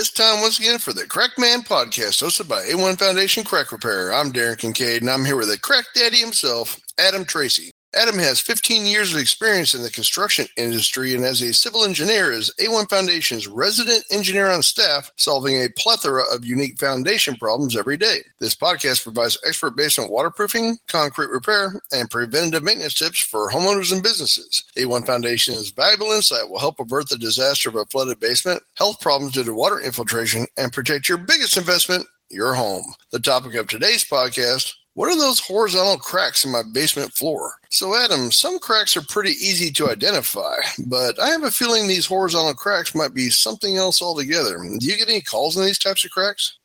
It's time once again for the Crack Man podcast, hosted by A1 Foundation Crack Repair. I'm Darren Kincaid, and I'm here with the crack daddy himself, Adam Tracy. Adam has 15 years of experience in the construction industry and as a civil engineer is A1 Foundation's resident engineer on staff, solving a plethora of unique foundation problems every day. This podcast provides expert basement waterproofing, concrete repair, and preventative maintenance tips for homeowners and businesses. A1 Foundation's valuable insight will help avert the disaster of a flooded basement, health problems due to water infiltration, and protect your biggest investment, your home. The topic of today's podcast what are those horizontal cracks in my basement floor? So, Adam, some cracks are pretty easy to identify, but I have a feeling these horizontal cracks might be something else altogether. Do you get any calls on these types of cracks?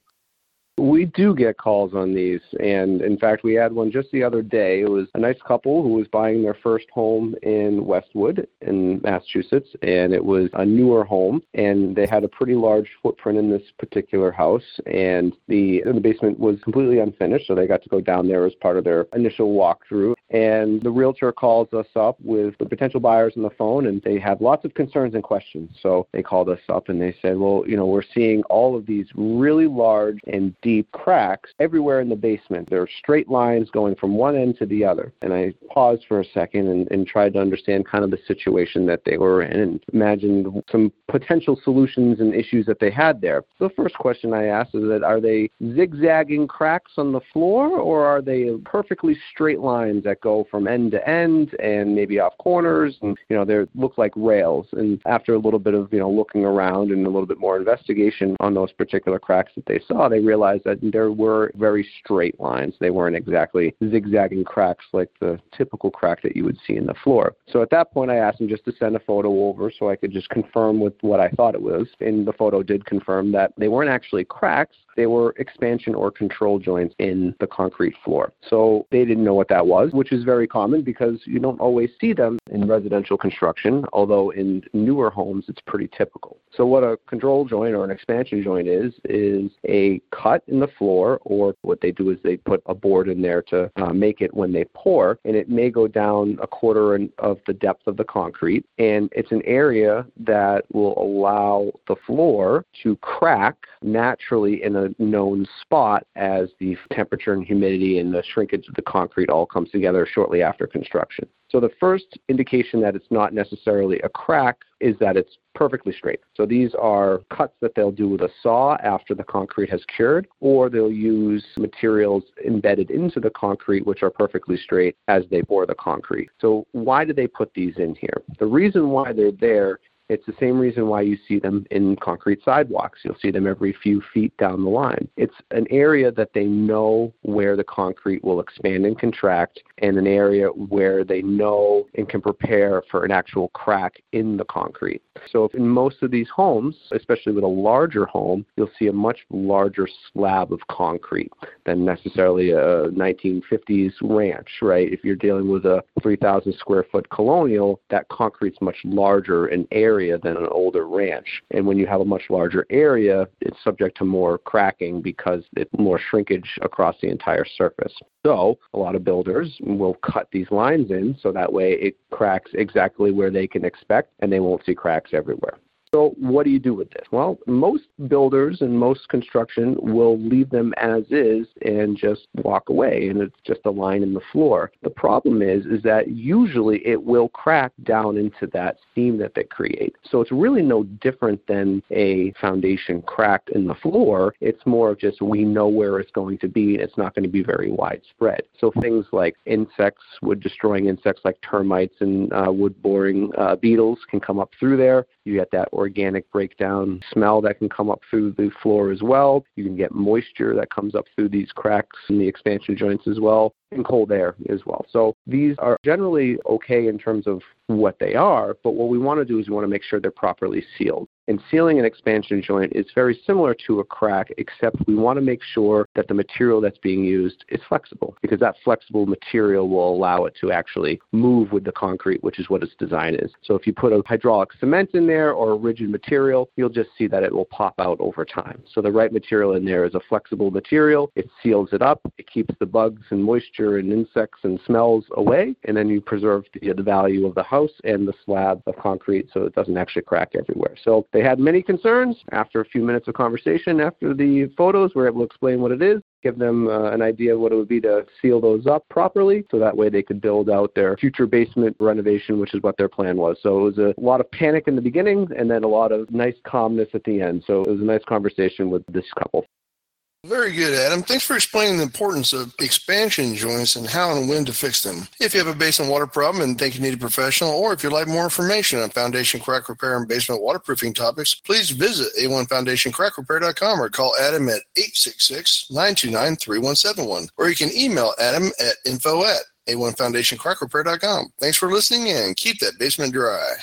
We do get calls on these, and in fact, we had one just the other day. It was a nice couple who was buying their first home in Westwood in Massachusetts, and it was a newer home, and they had a pretty large footprint in this particular house, and the the basement was completely unfinished, so they got to go down there as part of their initial walkthrough. And the realtor calls us up with the potential buyers on the phone, and they have lots of concerns and questions. So they called us up and they said, "Well, you know, we're seeing all of these really large and deep cracks everywhere in the basement. There are straight lines going from one end to the other. And I paused for a second and, and tried to understand kind of the situation that they were in and imagined some potential solutions and issues that they had there. The first question I asked is that are they zigzagging cracks on the floor or are they perfectly straight lines that go from end to end and maybe off corners and you know they look like rails and after a little bit of you know looking around and a little bit more investigation on those particular cracks that they saw they realized realized that there were very straight lines. They weren't exactly zigzagging cracks like the typical crack that you would see in the floor. So at that point, I asked him just to send a photo over so I could just confirm with what I thought it was. And the photo did confirm that they weren't actually cracks, they were expansion or control joints in the concrete floor. So they didn't know what that was, which is very common because you don't always see them in residential construction, although in newer homes it's pretty typical. So what a control joint or an expansion joint is, is a cut in the floor, or what they do is they put a board in there to uh, make it when they pour, and it may go down a quarter of the depth of the concrete. And it's an area that will allow the floor to crack naturally in a known spot as the temperature and humidity and the shrinkage of the concrete all comes together shortly after construction. So the first indication that it's not necessarily a crack is that it's perfectly straight. So these are cuts that they'll do with a saw after the concrete has cured, or they'll use materials embedded into the concrete which are perfectly straight as they bore the concrete. So why do they put these in here? The reason why they're there it's the same reason why you see them in concrete sidewalks. You'll see them every few feet down the line. It's an area that they know where the concrete will expand and contract, and an area where they know and can prepare for an actual crack in the concrete. So, in most of these homes, especially with a larger home, you'll see a much larger slab of concrete than necessarily a 1950s ranch, right? If you're dealing with a 3,000 square foot colonial, that concrete's much larger and air area than an older ranch. And when you have a much larger area, it's subject to more cracking because it's more shrinkage across the entire surface. So a lot of builders will cut these lines in so that way it cracks exactly where they can expect and they won't see cracks everywhere. So, what do you do with this? Well, most builders and most construction will leave them as is and just walk away, and it's just a line in the floor. The problem is, is that usually it will crack down into that seam that they create. So it's really no different than a foundation crack in the floor. It's more of just we know where it's going to be, and it's not going to be very widespread. So things like insects, wood destroying insects like termites and uh, wood boring uh, beetles can come up through there. You get that organic breakdown smell that can come up through the floor as well. You can get moisture that comes up through these cracks in the expansion joints as well, and cold air as well. So these are generally okay in terms of what they are, but what we want to do is we want to make sure they're properly sealed. And sealing an expansion joint is very similar to a crack, except we want to make sure that the material that's being used is flexible because that flexible material will allow it to actually move with the concrete, which is what its design is. So if you put a hydraulic cement in there or a rigid material, you'll just see that it will pop out over time. So the right material in there is a flexible material. It seals it up. It keeps the bugs and moisture moisture and insects and smells away, and then you preserve the, the value of the house and the slab of concrete so it doesn't actually crack everywhere. So they had many concerns. After a few minutes of conversation, after the photos, we're able to explain what it is, give them uh, an idea of what it would be to seal those up properly so that way they could build out their future basement renovation, which is what their plan was. So it was a lot of panic in the beginning and then a lot of nice calmness at the end. So it was a nice conversation with this couple. Very good, Adam. Thanks for explaining the importance of expansion joints and how and when to fix them. If you have a basement water problem and think you need a professional, or if you'd like more information on foundation crack repair and basement waterproofing topics, please visit a1foundationcrackrepair.com or call Adam at 866-929-3171. Or you can email Adam at info at a1foundationcrackrepair.com. Thanks for listening and keep that basement dry.